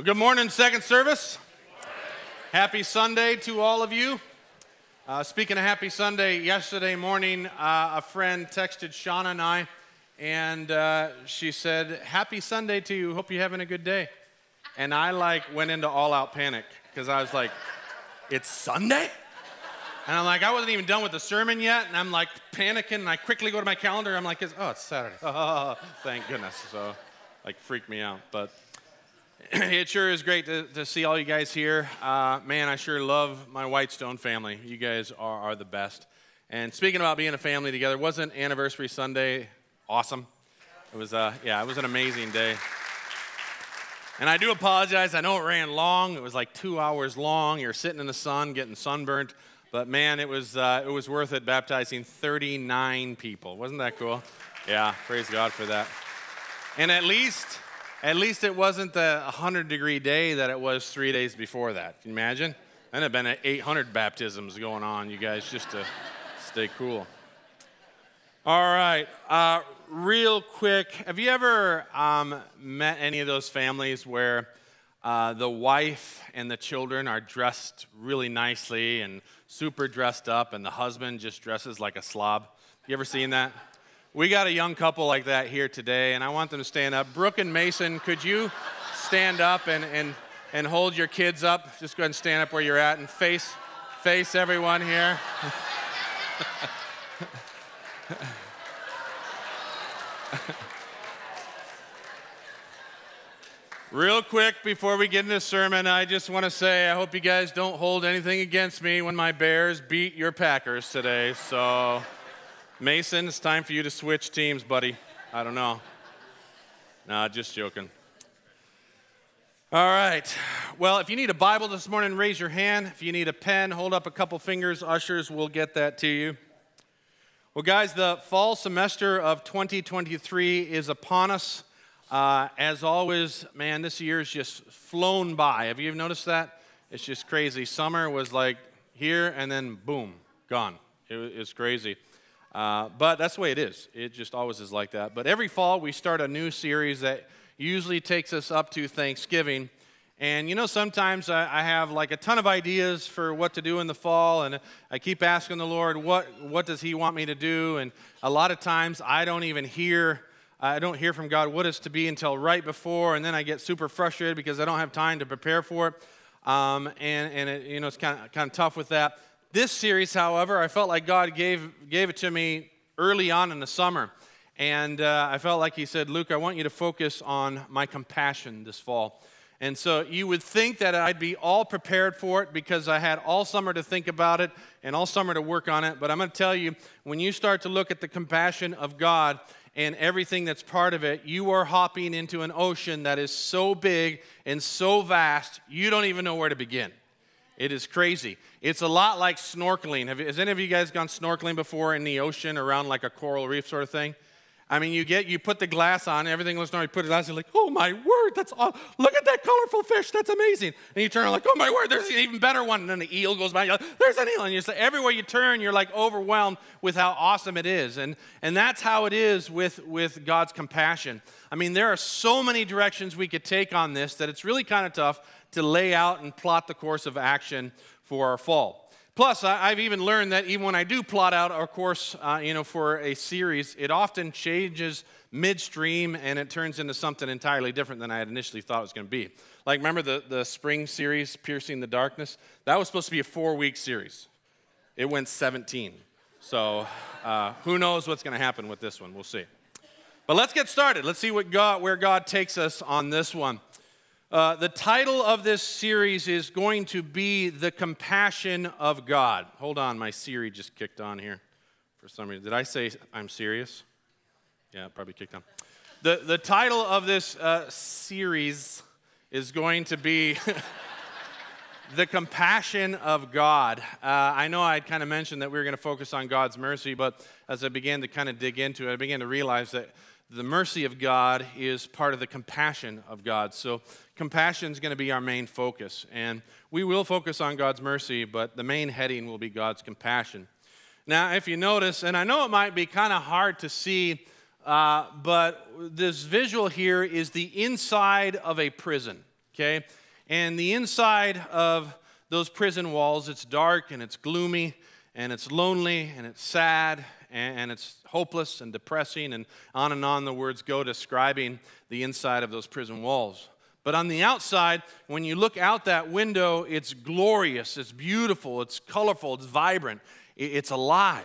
Well, good morning, second service. Happy Sunday to all of you. Uh, speaking of happy Sunday, yesterday morning, uh, a friend texted Shauna and I, and uh, she said, Happy Sunday to you. Hope you're having a good day. And I like went into all out panic because I was like, It's Sunday? And I'm like, I wasn't even done with the sermon yet, and I'm like panicking, and I quickly go to my calendar. I'm like, Oh, it's Saturday. Oh, thank goodness. So, like, freaked me out. But it sure is great to, to see all you guys here. Uh, man, I sure love my Whitestone family. You guys are, are the best. And speaking about being a family together, wasn't Anniversary Sunday awesome? It was, uh, yeah, it was an amazing day. And I do apologize. I know it ran long. It was like two hours long. You're sitting in the sun, getting sunburnt. But man, it was, uh, it was worth it baptizing 39 people. Wasn't that cool? Yeah, praise God for that. And at least at least it wasn't the 100 degree day that it was three days before that. Can you imagine? Then have been 800 baptisms going on, you guys, just to stay cool. All right, uh, real quick, have you ever um, met any of those families where uh, the wife and the children are dressed really nicely and super dressed up, and the husband just dresses like a slob? You ever seen that? We got a young couple like that here today, and I want them to stand up. Brooke and Mason, could you stand up and, and, and hold your kids up? Just go ahead and stand up where you're at and face, face everyone here. Real quick before we get into sermon, I just want to say I hope you guys don't hold anything against me when my Bears beat your Packers today. So. Mason, it's time for you to switch teams, buddy. I don't know. Nah, just joking. All right. Well, if you need a Bible this morning, raise your hand. If you need a pen, hold up a couple fingers. Ushers will get that to you. Well, guys, the fall semester of 2023 is upon us. Uh, as always, man, this year's just flown by. Have you noticed that? It's just crazy. Summer was like here and then boom, gone. It, it's crazy. Uh, but that's the way it is. It just always is like that. But every fall, we start a new series that usually takes us up to Thanksgiving. And you know, sometimes I, I, have like a ton of ideas for what to do in the fall, and I keep asking the Lord, what, what does He want me to do? And a lot of times I don't even hear. I don't hear from God what is to be until right before, and then I get super frustrated because I don't have time to prepare for it. Um, and and it, you know, it's kind of, kind of tough with that. This series, however, I felt like God gave, gave it to me early on in the summer. And uh, I felt like He said, Luke, I want you to focus on my compassion this fall. And so you would think that I'd be all prepared for it because I had all summer to think about it and all summer to work on it. But I'm going to tell you, when you start to look at the compassion of God and everything that's part of it, you are hopping into an ocean that is so big and so vast, you don't even know where to begin. It is crazy. It's a lot like snorkeling. Have, has any of you guys gone snorkeling before in the ocean around like a coral reef sort of thing? I mean, you get, you put the glass on, everything looks normal. You put it on, you're like, oh my word, that's all. Look at that colorful fish, that's amazing. And you turn like, oh my word, there's an even better one. And then the eel goes by, like, there's an eel. And you say, everywhere you turn, you're like overwhelmed with how awesome it is. And, and that's how it is with, with God's compassion. I mean, there are so many directions we could take on this that it's really kind of tough to lay out and plot the course of action for our fall. Plus, I've even learned that even when I do plot out our course, uh, you know, for a series, it often changes midstream and it turns into something entirely different than I had initially thought it was going to be. Like, remember the, the spring series, Piercing the Darkness? That was supposed to be a four week series. It went 17. So, uh, who knows what's going to happen with this one? We'll see. But let's get started. Let's see what God, where God takes us on this one. Uh, the title of this series is going to be The Compassion of God. Hold on, my Siri just kicked on here for some reason. Did I say I'm serious? Yeah, probably kicked on. The, the title of this uh, series is going to be The Compassion of God. Uh, I know I kind of mentioned that we were going to focus on God's mercy, but as I began to kind of dig into it, I began to realize that the mercy of God is part of the compassion of God. So, compassion is going to be our main focus. And we will focus on God's mercy, but the main heading will be God's compassion. Now, if you notice, and I know it might be kind of hard to see, uh, but this visual here is the inside of a prison. okay? And the inside of those prison walls, it's dark and it's gloomy and it's lonely and it's sad and, it's hopeless and depressing, and on and on the words go describing the inside of those prison walls. But on the outside, when you look out that window, it's glorious, it's beautiful, it's colorful, it's vibrant, it's alive.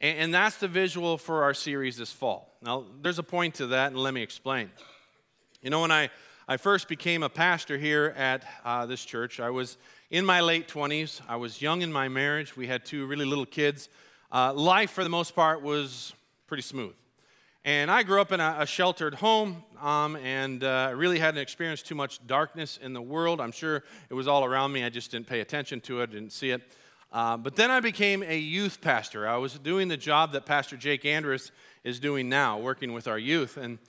And that's the visual for our series this fall. Now, there's a point to that, and let me explain. You know, when I, I first became a pastor here at uh, this church, I was in my late 20s. I was young in my marriage. We had two really little kids. Uh, life, for the most part, was pretty smooth. And I grew up in a, a sheltered home um, and uh, really hadn't experienced too much darkness in the world. I'm sure it was all around me. I just didn't pay attention to it, didn't see it. Uh, but then I became a youth pastor. I was doing the job that Pastor Jake Andrus is doing now, working with our youth. And,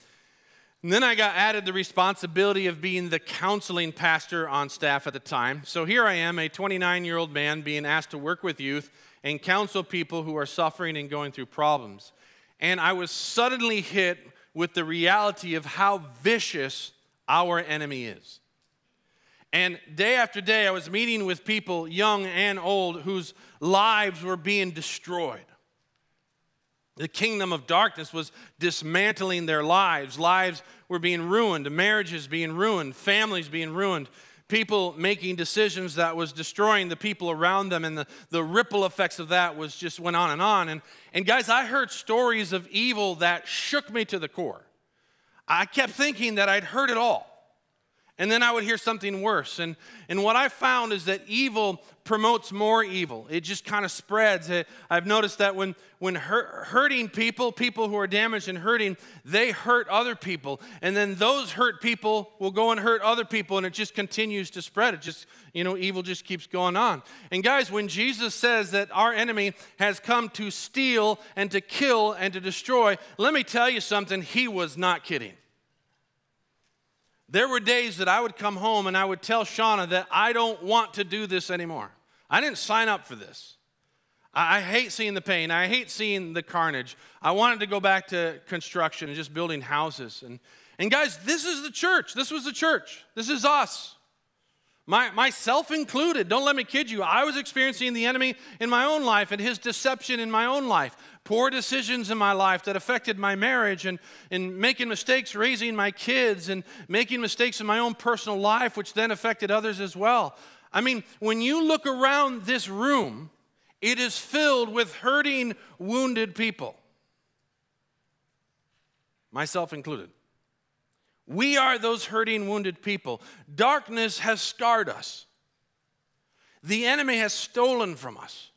and then I got added the responsibility of being the counseling pastor on staff at the time. So here I am, a 29 year old man, being asked to work with youth and counsel people who are suffering and going through problems. And I was suddenly hit with the reality of how vicious our enemy is. And day after day, I was meeting with people, young and old, whose lives were being destroyed. The kingdom of darkness was dismantling their lives. Lives were being ruined, marriages being ruined, families being ruined, people making decisions that was destroying the people around them, and the, the ripple effects of that was just went on and on. And, and guys, I heard stories of evil that shook me to the core. I kept thinking that I'd heard it all. And then I would hear something worse. And, and what I found is that evil promotes more evil. It just kind of spreads. I've noticed that when, when hurt, hurting people, people who are damaged and hurting, they hurt other people. And then those hurt people will go and hurt other people, and it just continues to spread. It just, you know, evil just keeps going on. And guys, when Jesus says that our enemy has come to steal and to kill and to destroy, let me tell you something, he was not kidding. There were days that I would come home and I would tell Shauna that I don't want to do this anymore. I didn't sign up for this. I, hate seeing the pain. I hate seeing the carnage. I wanted to go back to construction and just building houses. And, and guys, this is the church. This was the church. This is us. My, myself included. Don't let me kid you. I was experiencing the enemy in my own life and his deception in my own life. Poor decisions in my life that affected my marriage and, and making mistakes raising my kids and making mistakes in my own personal life, which then affected others as well. I mean, when you look around this room, it is filled with hurting, wounded people, myself included. We are those hurting, wounded people. Darkness has scarred us. The enemy has stolen from us.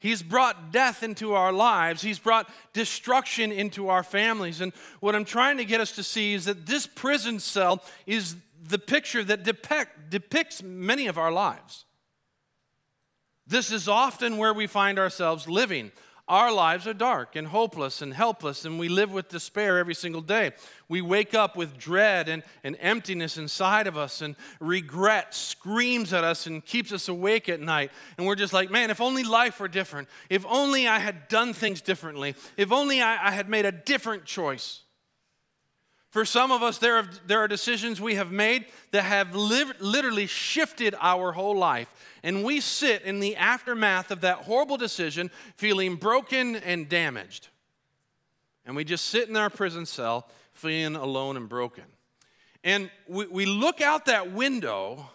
He's brought death into our lives. He's brought destruction into our families. And what I'm trying to get us to see is that this prison cell is the picture that depict, depicts many of our lives. This is often where we find ourselves living our lives are dark and hopeless and helpless, and we live with despair every single day. We wake up with dread and, and emptiness inside of us, and regret screams at us and keeps us awake at night. And we're just like, man, if only life were different. If only I had done things differently. If only I, I had made a different choice. For some of us, there are, there are decisions we have made that have li- literally shifted our whole life. And we sit in the aftermath of that horrible decision feeling broken and damaged. And we just sit in our prison cell feeling alone and broken. And we, we look out that window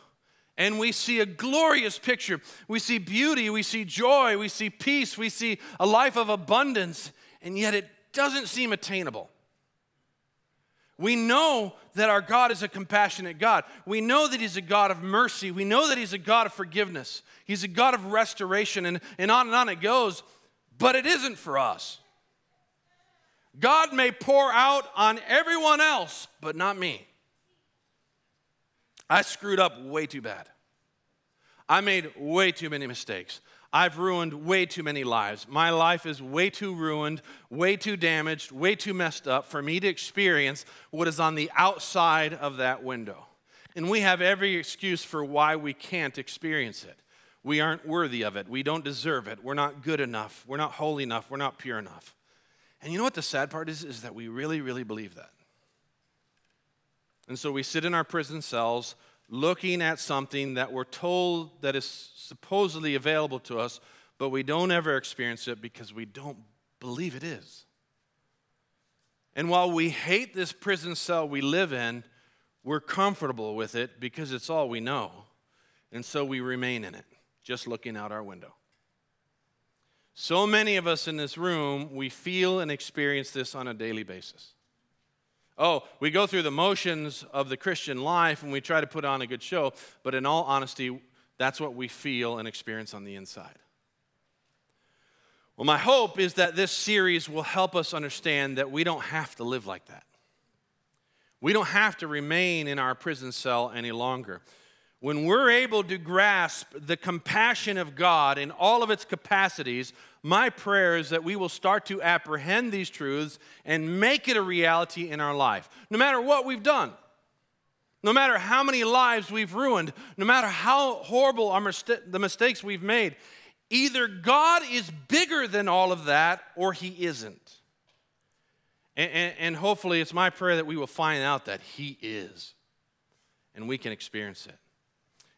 and we see a glorious picture. We see beauty, we see joy, we see peace, we see a life of abundance, and yet it doesn't seem attainable. We know that our God is a compassionate God. We know that He's a God of mercy. We know that He's a God of forgiveness. He's a God of restoration, and, and on and on it goes. But it isn't for us. God may pour out on everyone else, but not me. I screwed up way too bad. I made way too many mistakes. I've ruined way too many lives. My life is way too ruined, way too damaged, way too messed up for me to experience what is on the outside of that window. And we have every excuse for why we can't experience it. We aren't worthy of it. We don't deserve it. We're not good enough. We're not holy enough. We're not pure enough. And you know what the sad part is? Is that we really, really believe that. And so we sit in our prison cells looking at something that we're told that is supposedly available to us, but we don't ever experience it because we don't believe it is. And while we hate this prison cell we live in, we're comfortable with it because it's all we know. And so we remain in it, just looking out our window. So many of us in this room, we feel and experience this on a daily basis. Oh, we go through the motions of the Christian life and we try to put on a good show, but in all honesty, that's what we feel and experience on the inside. Well, my hope is that this series will help us understand that we don't have to live like that. We don't have to remain in our prison cell any longer. When we're able to grasp the compassion of God in all of its capacities, my prayer is that we will start to apprehend these truths and make it a reality in our life, no matter what we've done. No matter how many lives we've ruined, no matter how horrible our the mistakes we've made, either God is bigger than all of that or He isn't. And, and, and hopefully, it's my prayer that we will find out that He is and we can experience it.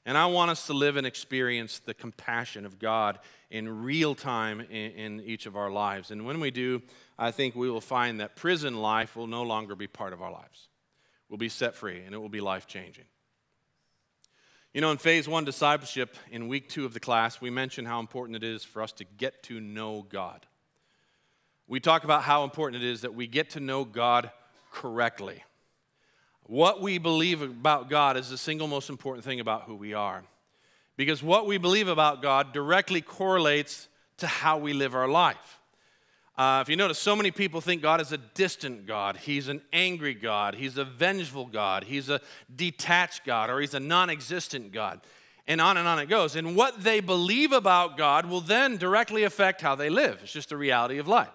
And I want us to live and experience the compassion of God in real time in, in, each of our lives. And when we do, I think we will find that prison life will no longer be part of our lives. We'll be set free and it will be life changing. You know, in phase one discipleship, in week two of the class, we mentioned how important it is for us to get to know God. We talk about how important it is that we get to know God correctly. What we believe about God is the single most important thing about who we are. Because what we believe about God directly correlates to how we live our life. Uh, if you notice, so many people think God is a distant God. He's an angry God. He's a vengeful God. He's a detached God, or he's a non existent God. And on and on it goes. And what they believe about God will then directly affect how they live. It's just a reality of life.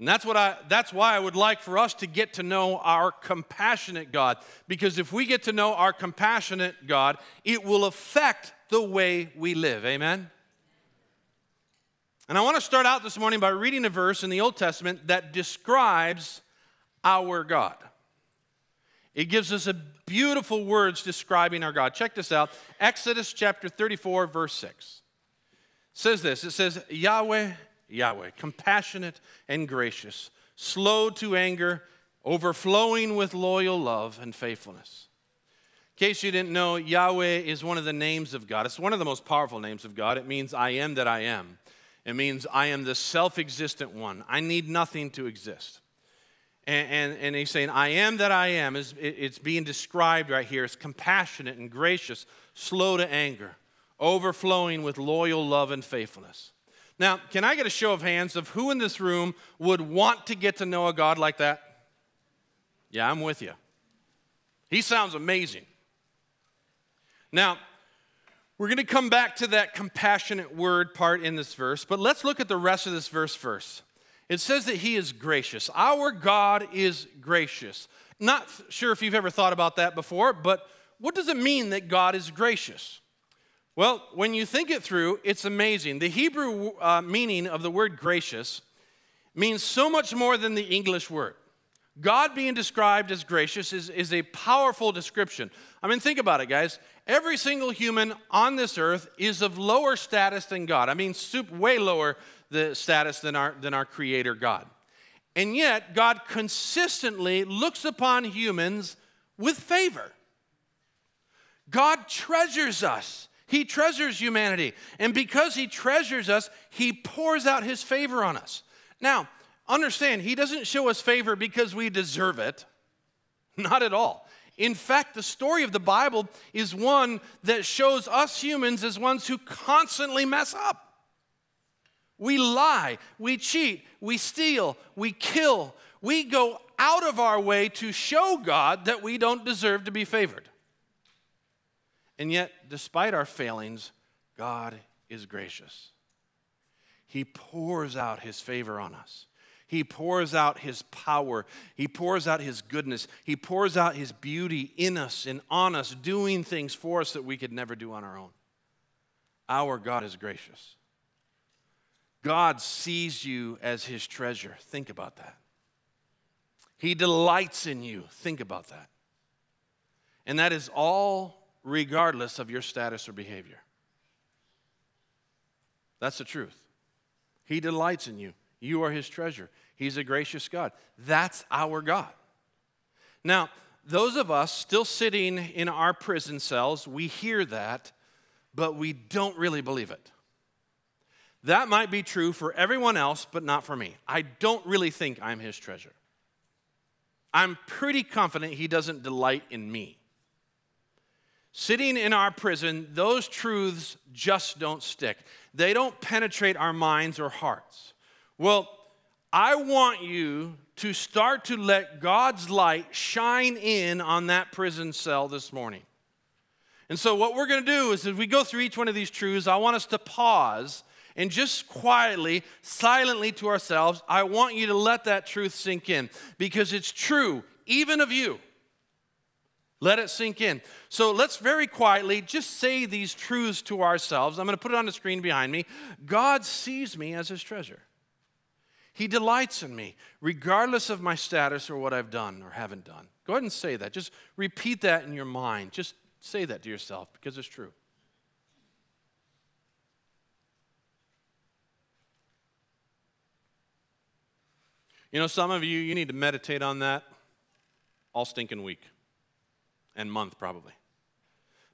And that's, what I, that's why I would like for us to get to know our compassionate God. Because if we get to know our compassionate God, it will affect the way we live. Amen? And I want to start out this morning by reading a verse in the Old Testament that describes our God. It gives us a beautiful words describing our God. Check this out Exodus chapter 34, verse 6. It says this it says, Yahweh Yahweh, compassionate and gracious, slow to anger, overflowing with loyal love and faithfulness. In case you didn't know, Yahweh is one of the names of God. It's one of the most powerful names of God. It means I am that I am. It means I am the self existent one. I need nothing to exist. And, and, and, he's saying, I am that I am. It's, it's being described right here as compassionate and gracious, slow to anger, overflowing with loyal love and faithfulness. Now, can I get a show of hands of who in this room would want to get to know a God like that? Yeah, I'm with you. He sounds amazing. Now, we're going to come back to that compassionate word part in this verse, but let's look at the rest of this verse first. It says that He is gracious. Our God is gracious. Not sure if you've ever thought about that before, but what does it mean that God is gracious? Well, when you think it through, it's amazing. The Hebrew uh, meaning of the word gracious means so much more than the English word. God being described as gracious is, is a powerful description. I mean, think about it, guys. Every single human on this earth is of lower status than God. I mean, super, way lower the status than our, than our Creator God. And yet, God consistently looks upon humans with favor. God treasures us. He treasures humanity. And because He treasures us, He pours out His favor on us. Now, understand, He doesn't show us favor because we deserve it. Not at all. In fact, the story of the Bible is one that shows us humans as ones who constantly mess up. We lie, we cheat, we steal, we kill. We go out of our way to show God that we don't deserve to be favored. And yet, despite our failings, God is gracious. He pours out His favor on us. He pours out His power. He pours out His goodness. He pours out His beauty in us and on us, doing things for us that we could never do on our own. Our God is gracious. God sees you as His treasure. Think about that. He delights in you. Think about that. And that is all regardless of your status or behavior. That's the truth. He delights in you. You are his treasure. He's a gracious God. That's our God. Now, those of us still sitting in our prison cells, we hear that, but we don't really believe it. That might be true for everyone else, but not for me. I don't really think I'm his treasure. I'm pretty confident he doesn't delight in me. Sitting in our prison, those truths just don't stick. They don't penetrate our minds or hearts. Well, I want you to start to let God's light shine in on that prison cell this morning. And so, what we're going to do is, as we go through each one of these truths, I want us to pause and just quietly, silently to ourselves, I want you to let that truth sink in because it's true, even of you. Let it sink in. So let's very quietly just say these truths to ourselves. I'm going to put it on the screen behind me. God sees me as his treasure. He delights in me, regardless of my status or what I've done or haven't done. Go ahead and say that. Just repeat that in your mind. Just say that to yourself because it's true. You know, some of you, you need to meditate on that all stinking week and month, probably.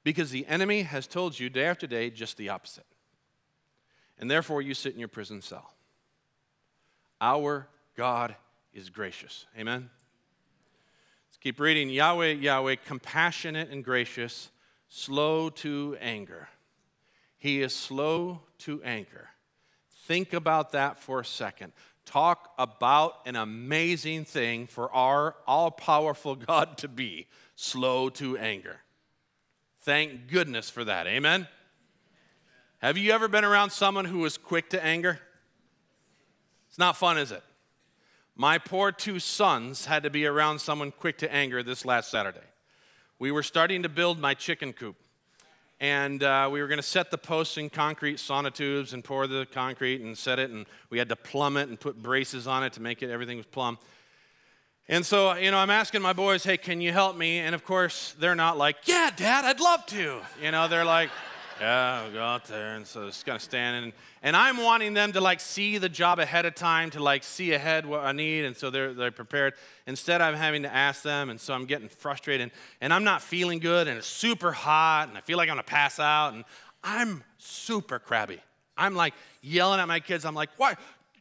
Because the enemy has told you day after day just the opposite. And therefore, you sit in your prison cell. Our God is gracious. Amen? Let's keep reading. Yahweh, Yahweh, compassionate and gracious, slow to anger. He is slow to anger. Think about that for a second. Talk about an amazing thing for our all powerful God to be slow to anger. Thank goodness for that. Amen? Have you ever been around someone who was quick to anger? It's not fun, is it? My poor two sons had to be around someone quick to anger this last Saturday. We were starting to build my chicken coop and uh, we were going to set the posts in concrete sonotubes and pour the concrete and set it and we had to plumb it and put braces on it to make it everything was plumb and so you know i'm asking my boys hey can you help me and of course they're not like yeah dad i'd love to you know they're like yeah, I'll go out there. And so it's kind of standing. And, and I'm wanting them to like see the job ahead of time, to like see ahead what I need. And so they're, they're prepared. Instead, I'm having to ask them. And so I'm getting frustrated. And, and I'm not feeling good. And it's super hot. And I feel like I'm going to pass out. And I'm super crabby. I'm like yelling at my kids. I'm like, why?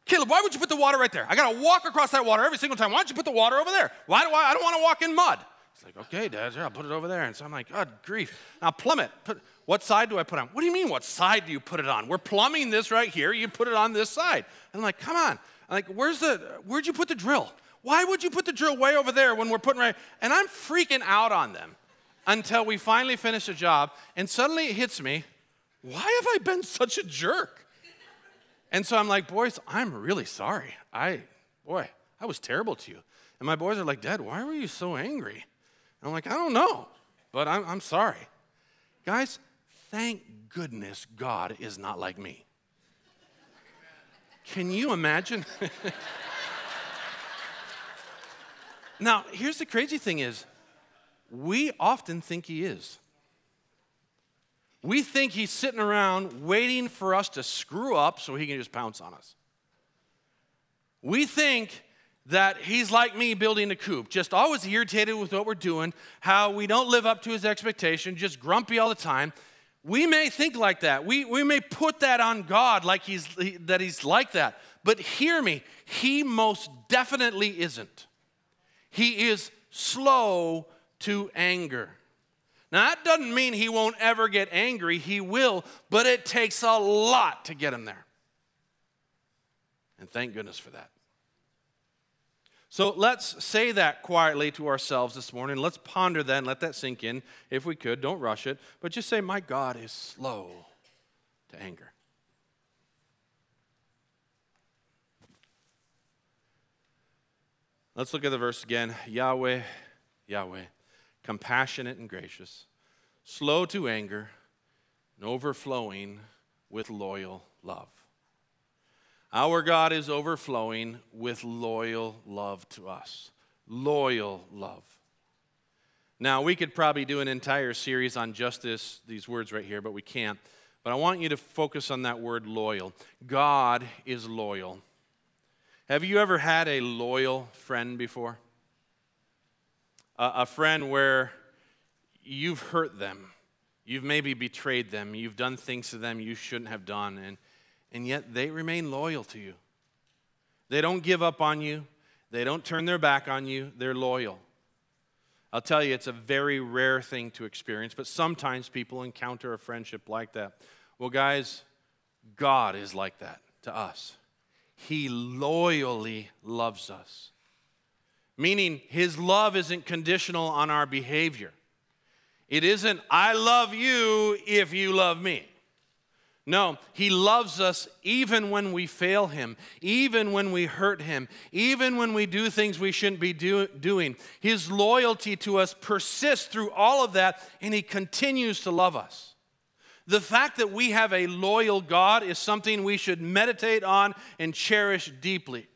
Caleb, why would you put the water right there? I got to walk across that water every single time. Why don't you put the water over there? Why do I? I don't want to walk in mud. It's like, okay, Dad, I'll put it over there. And so I'm like, God grief. Now plummet. Put, what side do I put on? What do you mean, what side do you put it on? We're plumbing this right here. You put it on this side. And I'm like, come on. I'm like, where's the, where'd you put the drill? Why would you put the drill way over there when we're putting right? And I'm freaking out on them until we finally finish the job. And suddenly it hits me, why have I been such a jerk? And so I'm like, boys, I'm really sorry. I, boy, I was terrible to you. And my boys are like, Dad, why were you so angry? And I'm like, I don't know, but I'm, I'm sorry. Guys, thank goodness God is not like me. Can you imagine? now, here's the crazy thing is we often think he is. We think he's sitting around waiting for us to screw up so he can just pounce on us. We think that he's like me building a coop, just always irritated with what we're doing, how we don't live up to his expectation, just grumpy all the time. We may think like that. We, we may put that on God like he's, that he's like that. But hear me, he most definitely isn't. He is slow to anger. Now, that doesn't mean he won't ever get angry. He will, but it takes a lot to get him there. And thank goodness for that. So let's say that quietly to ourselves this morning. Let's ponder that and let that sink in if we could. Don't rush it, but just say, My God is slow to anger. Let's look at the verse again. Yahweh, Yahweh, compassionate and gracious, slow to anger, and overflowing with loyal love. Our God is overflowing with loyal love to us. Loyal love. Now, we could probably do an entire series on just this, these words right here, but we can't. But I want you to focus on that word loyal. God is loyal. Have you ever had a loyal friend before? A, friend where you've hurt them, you've maybe betrayed them, you've done things to them you shouldn't have done, and, and yet they remain loyal to you. They don't give up on you, they don't turn their back on you, they're loyal. I'll tell you, it's a very rare thing to experience, but sometimes people encounter a friendship like that. Well, guys, God is like that to us. He loyally loves us. Meaning, His love isn't conditional on our behavior. It isn't, I love you if you love me. No, He loves us even when we fail Him, even when we hurt Him, even when we do things we shouldn't be do- doing. His loyalty to us persists through all of that, and He continues to love us. The fact that we have a loyal God is something we should meditate on and cherish deeply.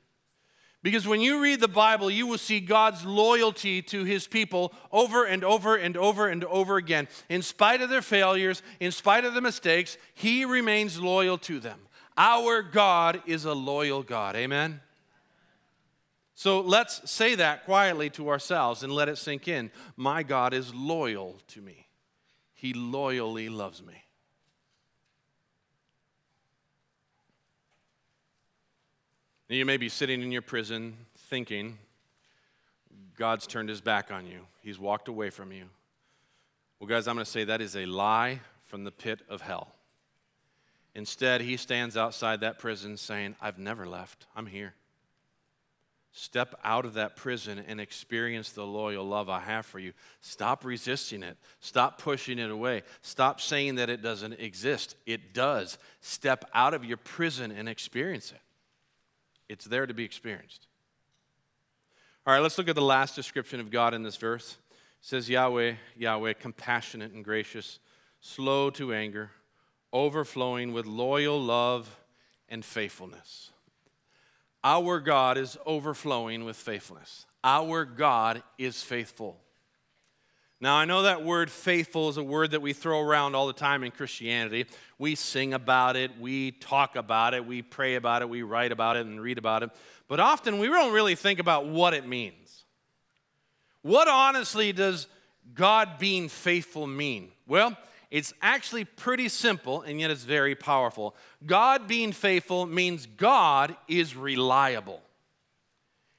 Because when you read the Bible, you will see God's loyalty to his people over and over and over and over again. In spite of their failures, in spite of the mistakes, he remains loyal to them. Our God is a loyal God. Amen? So let's say that quietly to ourselves and let it sink in. My God is loyal to me, he loyally loves me. You may be sitting in your prison thinking, God's turned his back on you, he's walked away from you. Well, guys, I'm going to say that is a lie from the pit of hell. Instead, he stands outside that prison saying, I've never left, I'm here. Step out of that prison and experience the loyal love I have for you. Stop resisting it. Stop pushing it away. Stop saying that it doesn't exist. It does. Step out of your prison and experience it. It's there to be experienced. All right, let's look at the last description of God in this verse. It says, Yahweh, Yahweh, compassionate and gracious, slow to anger, overflowing with loyal love and faithfulness. Our God is overflowing with faithfulness. Our God is faithful. Now, I know that word faithful is a word that we throw around all the time in Christianity. We sing about it, we talk about it, we pray about it, we write about it, and read about it. But often we don't really think about what it means. What honestly does God being faithful mean? Well, it's actually pretty simple, and yet it's very powerful. God being faithful means God is reliable,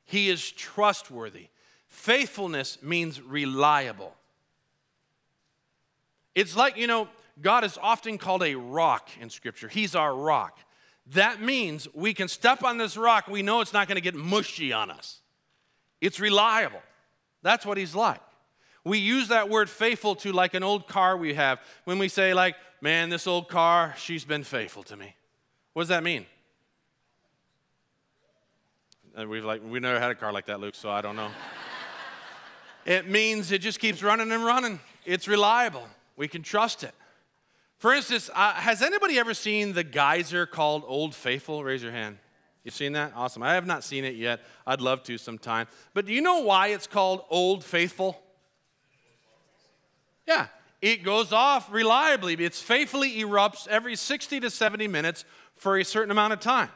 He is trustworthy. Faithfulness means reliable. It's like, you know, God is often called a rock in Scripture. He's our rock. That means we can step on this rock, we know it's not going to get mushy on us. It's reliable. That's what He's like. We use that word faithful to like an old car we have when we say, like, man, this old car, she's been faithful to me. What does that mean? And we've like we never had a car like that, Luke, so I don't know. it means it just keeps running and running. It's reliable. We can trust it. For instance, uh, has anybody ever seen the geyser called Old Faithful? Raise your hand. You've seen that? Awesome. I have not seen it yet. I'd love to sometime. But do you know why it's called Old Faithful? Yeah, it goes off reliably. It faithfully erupts every 60 to 70 minutes for a certain amount of time.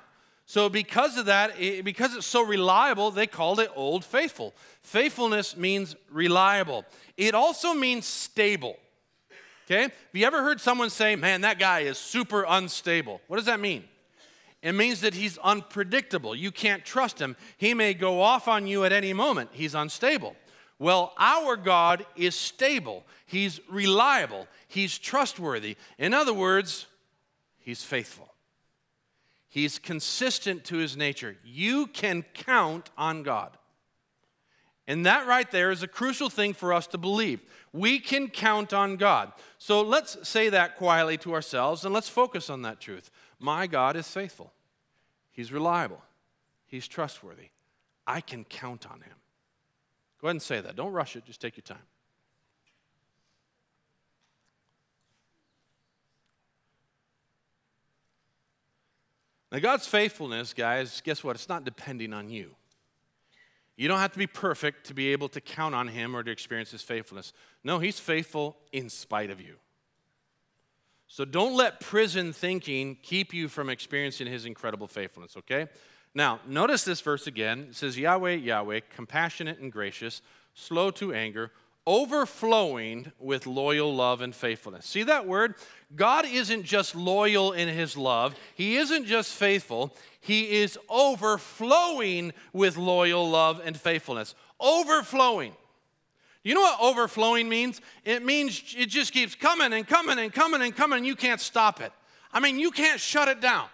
So, because of that, it, because it's so reliable, they called it Old Faithful. Faithfulness means reliable, it also means stable. Okay? Have you ever heard someone say, man, that guy is super unstable? What does that mean? It means that he's unpredictable. You can't trust him. He may go off on you at any moment. He's unstable. Well, our God is stable, He's reliable, He's trustworthy. In other words, He's faithful. He's consistent to His nature. You can count on God. And that right there is a crucial thing for us to believe. We can count on God. So let's say that quietly to ourselves and let's focus on that truth. My God is faithful, He's reliable, He's trustworthy. I can count on Him. Go ahead and say that. Don't rush it, just take your time. Now, God's faithfulness, guys, guess what? It's not depending on you. You don't have to be perfect to be able to count on Him or to experience His faithfulness. No, He's faithful in spite of you. So don't let prison thinking keep you from experiencing His incredible faithfulness, okay? Now, notice this verse again. It says, Yahweh, Yahweh, compassionate and gracious, slow to anger, overflowing with loyal love and faithfulness. See that word? God isn't just loyal in his love, he isn't just faithful, he is overflowing with loyal love and faithfulness. Overflowing. You know what overflowing means? It means it just keeps coming and coming and coming and coming, and you can't stop it. I mean, you can't shut it down.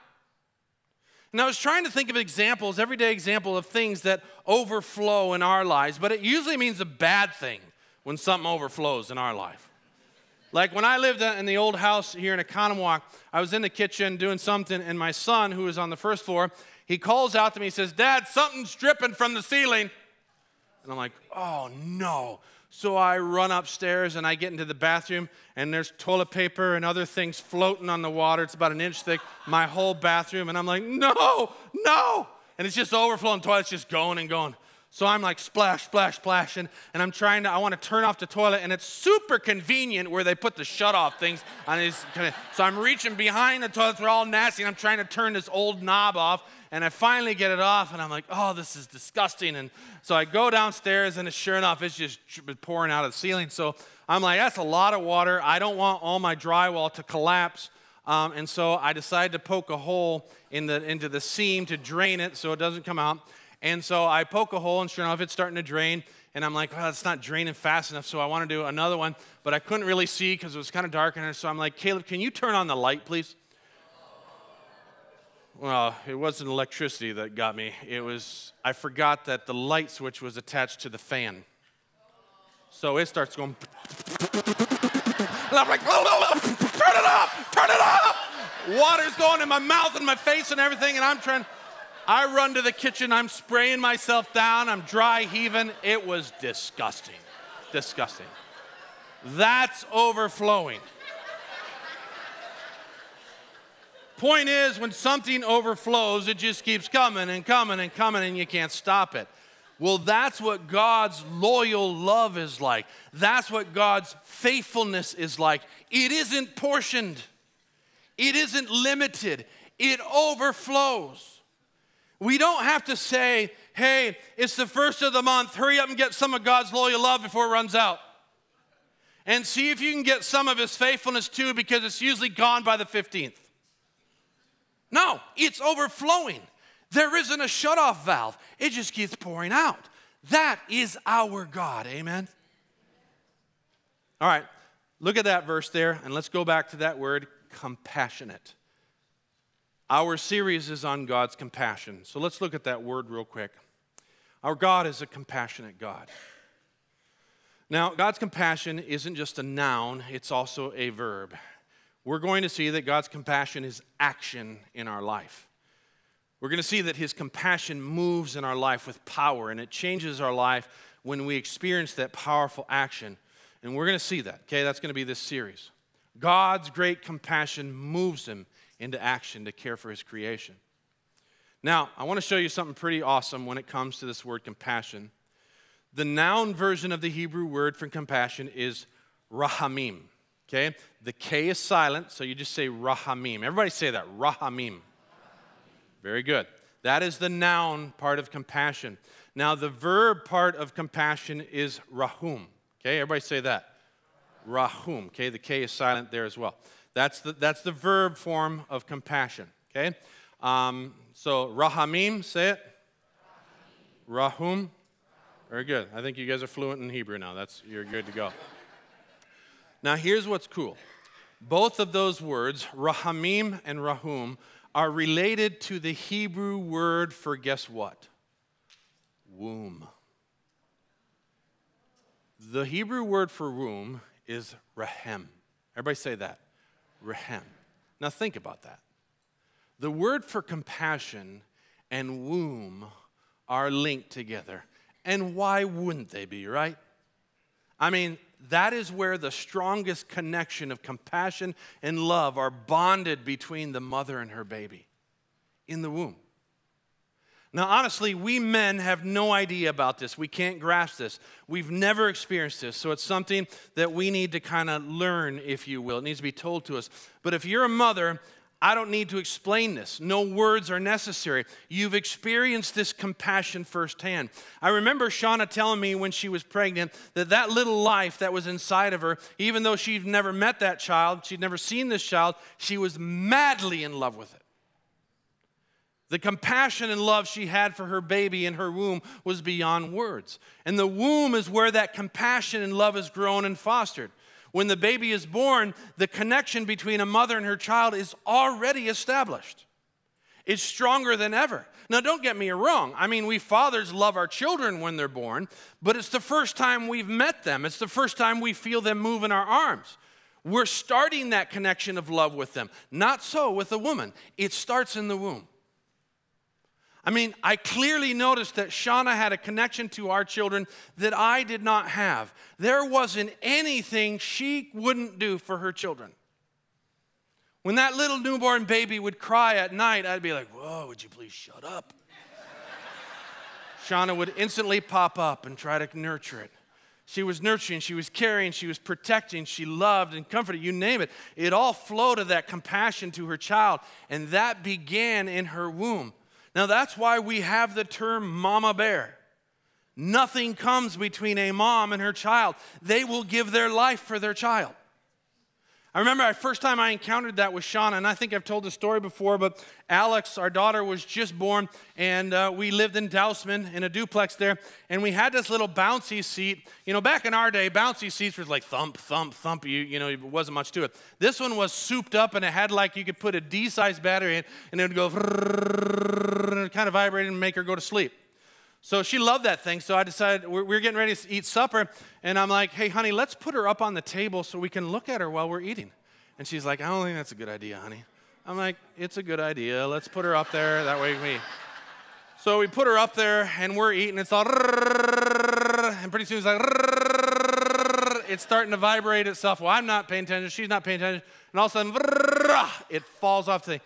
And I was trying to think of examples, everyday example of things that overflow in our lives, but it usually means a bad thing when something overflows in our life. Like when I lived in the old house here in Oconomowoc, I was in the kitchen doing something, and my son, who was on the first floor, he calls out to me, he says, Dad, something's dripping from the ceiling. And I'm like, oh no. So I run upstairs and I get into the bathroom, and there's toilet paper and other things floating on the water. It's about an inch thick, my whole bathroom. And I'm like, no, no. And it's just overflowing, toilet's just going and going. So I'm like splash, splash, splashing, and I'm trying to, I want to turn off the toilet, and it's super convenient where they put the shut off things on these kind of, so I'm reaching behind the toilet, they're all nasty, and I'm trying to turn this old knob off, and I finally get it off, and I'm like, oh, this is disgusting. And so I go downstairs, and sure enough, it's just pouring out of the ceiling. So I'm like, that's a lot of water. I don't want all my drywall to collapse. Um, and so I decide to poke a hole in the, into the seam to drain it so it doesn't come out. And so I poke a hole, and sure enough, it's starting to drain. And I'm like, well, it's not draining fast enough, so I want to do another one. But I couldn't really see because it was kind of dark in there. So I'm like, Caleb, can you turn on the light, please? Well, it wasn't electricity that got me. It was, I forgot that the light switch was attached to the fan. So it starts going. And I'm like, turn it off, turn it off. Water's going in my mouth and my face and everything, and I'm trying. I run to the kitchen, I'm spraying myself down, I'm dry heaving. It was disgusting. Disgusting. That's overflowing. Point is, when something overflows, it just keeps coming and coming and coming, and you can't stop it. Well, that's what God's loyal love is like. That's what God's faithfulness is like. It isn't portioned, it isn't limited, it overflows. We don't have to say, hey, it's the first of the month, hurry up and get some of God's loyal love before it runs out. And see if you can get some of his faithfulness too, because it's usually gone by the 15th. No, it's overflowing. There isn't a shut-off valve, it just keeps pouring out. That is our God. Amen. All right, look at that verse there, and let's go back to that word compassionate. Our series is on God's compassion. So let's look at that word real quick. Our God is a compassionate God. Now, God's compassion isn't just a noun, it's also a verb. We're going to see that God's compassion is action in our life. We're going to see that His compassion moves in our life with power and it changes our life when we experience that powerful action. And we're going to see that, okay? That's going to be this series. God's great compassion moves Him into action to care for his creation. Now, I want to show you something pretty awesome when it comes to this word compassion. The noun version of the Hebrew word for compassion is rahamim. Okay? The K is silent, so you just say rahamim. Everybody say that, rahamim. Very good. That is the noun part of compassion. Now, the verb part of compassion is rahum. Okay, everybody say that. Rahum. Okay, the K is silent there as well. That's the, that's the verb form of compassion, okay? Um, so, rahamim, say it. Rahum. Very good. I think you guys are fluent in Hebrew now. That's, you're good to go. Now, here's what's cool. Both of those words, rahamim and rahum, are related to the Hebrew word for guess what? Womb. The Hebrew word for womb is rahem. Everybody say that. Rehem. Now think about that. The word for compassion and womb are linked together. And why wouldn't they be, right? I mean, that is where the strongest connection of compassion and love are bonded between the mother and her baby in the womb. Now, honestly, we men have no idea about this. We can't grasp this. We've never experienced this. So it's something that we need to kind of learn, if you will. It needs to be told to us. But if you're a mother, I don't need to explain this. No words are necessary. You've experienced this compassion firsthand. I remember Shauna telling me when she was pregnant that that little life that was inside of her, even though she'd never met that child, she'd never seen this child, she was madly in love with it. The compassion and love she had for her baby in her womb was beyond words. And the womb is where that compassion and love is grown and fostered. When the baby is born, the connection between a mother and her child is already established. It's stronger than ever. Now, don't get me wrong. I mean, we fathers love our children when they're born, but it's the first time we've met them. It's the first time we feel them move in our arms. We're starting that connection of love with them. Not so with a woman, it starts in the womb. I mean, I clearly noticed that Shauna had a connection to our children that I did not have. There wasn't anything she wouldn't do for her children. When that little newborn baby would cry at night, I'd be like, Whoa, would you please shut up? Shauna would instantly pop up and try to nurture it. She was nurturing, she was caring, she was protecting, she loved and comforted, you name it. It all flowed of that compassion to her child, and that began in her womb. Now, that's why we have the term mama bear. Nothing comes between a mom and her child. They will give their life for their child. I remember the first time I encountered that with Shauna, and I think I've told the story before, but Alex, our daughter, was just born, and uh, we lived in Dousman in a duplex there, and we had this little bouncy seat. You know, back in our day, bouncy seats were like thump, thump, thump. You, you know, it wasn't much to it. This one was souped up, and it had like you could put a D-sized battery in, and it would go, and it kind of vibrated and make her go to sleep. So she loved that thing. So I decided we're, we're getting ready to eat supper. And I'm like, hey, honey, let's put her up on the table so we can look at her while we're eating. And she's like, I don't think that's a good idea, honey. I'm like, it's a good idea. Let's put her up there. That way we. So we put her up there and we're eating. It's all. And pretty soon it's like. It's starting to vibrate itself. Well, I'm not paying attention. She's not paying attention. And all of a sudden, it falls off the.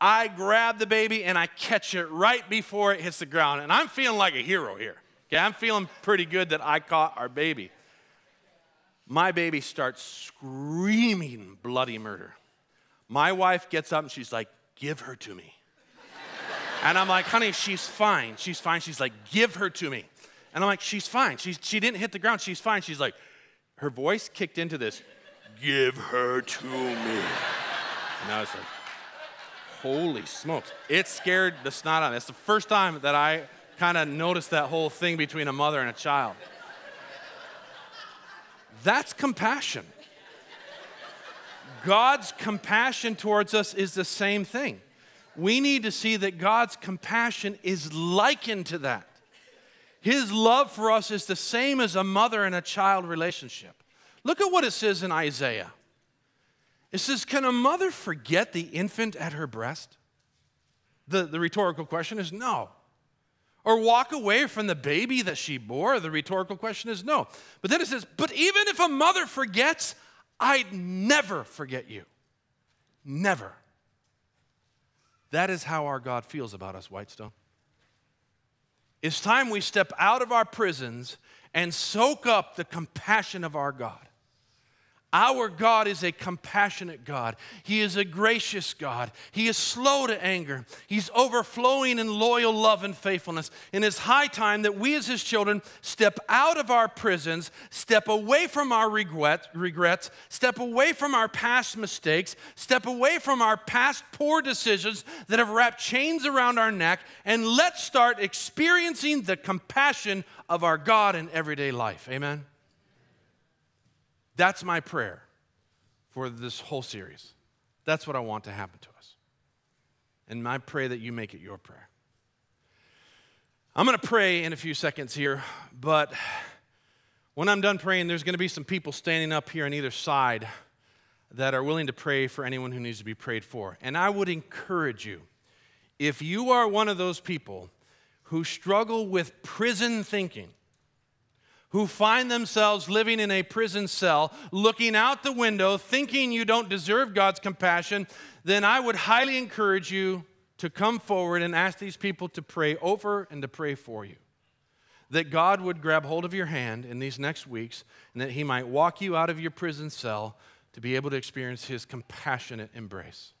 I grab the baby and I catch it right before it hits the ground. And I'm feeling like a hero here. Okay, I'm feeling pretty good that I caught our baby. My baby starts screaming bloody murder. My wife gets up and she's like, Give her to me. and I'm like, Honey, she's fine. She's fine. She's like, Give her to me. And I'm like, She's fine. She's, she didn't hit the ground. She's fine. She's like, Her voice kicked into this, Give her to me. And I was like, Holy smokes. It scared the snot out of me. It's the first time that I kind of noticed that whole thing between a mother and a child. That's compassion. God's compassion towards us is the same thing. We need to see that God's compassion is likened to that. His love for us is the same as a mother and a child relationship. Look at what it says in Isaiah. It says, Can a mother forget the infant at her breast? The, the rhetorical question is no. Or walk away from the baby that she bore? The rhetorical question is no. But then it says, But even if a mother forgets, I'd never forget you. Never. That is how our God feels about us, Whitestone. It's time we step out of our prisons and soak up the compassion of our God. Our God is a compassionate God. He is a gracious God. He is slow to anger. He's overflowing in loyal love and faithfulness. And it's high time that we, as His children, step out of our prisons, step away from our regret, regrets, step away from our past mistakes, step away from our past poor decisions that have wrapped chains around our neck, and let's start experiencing the compassion of our God in everyday life. Amen. That's my prayer for this whole series. That's what I want to happen to us. And I pray that you make it your prayer. I'm going to pray in a few seconds here, but when I'm done praying, there's going to be some people standing up here on either side that are willing to pray for anyone who needs to be prayed for. And I would encourage you, if you are one of those people who struggle with prison thinking, who find themselves living in a prison cell, looking out the window, thinking you don't deserve God's compassion, then I would highly encourage you to come forward and ask these people to pray over and to pray for you. That God would grab hold of your hand in these next weeks and that He might walk you out of your prison cell to be able to experience His compassionate embrace.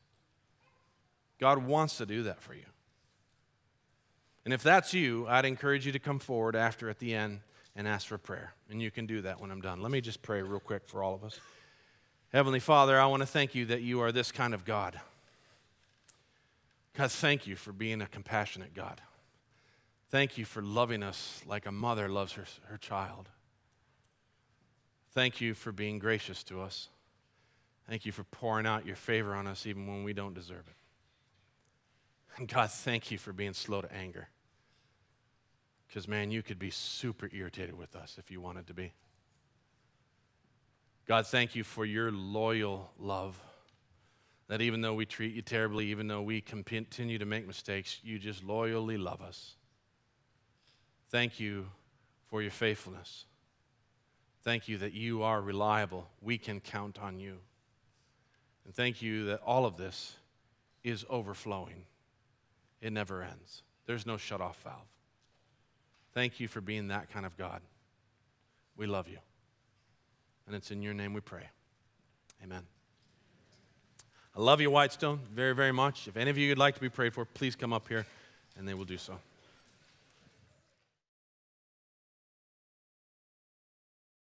God wants to do that for you. And if that's you, I'd encourage you to come forward after at the end and ask for prayer. And you can do that when I'm done. Let me just pray real quick for all of us. Heavenly Father, I want to thank you that you are this kind of God. God, thank you for being a compassionate God. Thank you for loving us like a mother loves her, her child. Thank you for being gracious to us. Thank you for pouring out your favor on us even when we don't deserve it. And God, thank you for being slow to anger. Because, man, you could be super irritated with us if you wanted to be. God, thank you for your loyal love. That even though we treat you terribly, even though we continue to make mistakes, you just loyally love us. Thank you for your faithfulness. Thank you that you are reliable. We can count on you. And thank you that all of this is overflowing. It never ends. There's no shut off valve. Thank you for being that kind of God. We love you. And it's in your name we pray. Amen. I love you, Whitestone, very, very much. If any of you would like to be prayed for, please come up here and they will do so.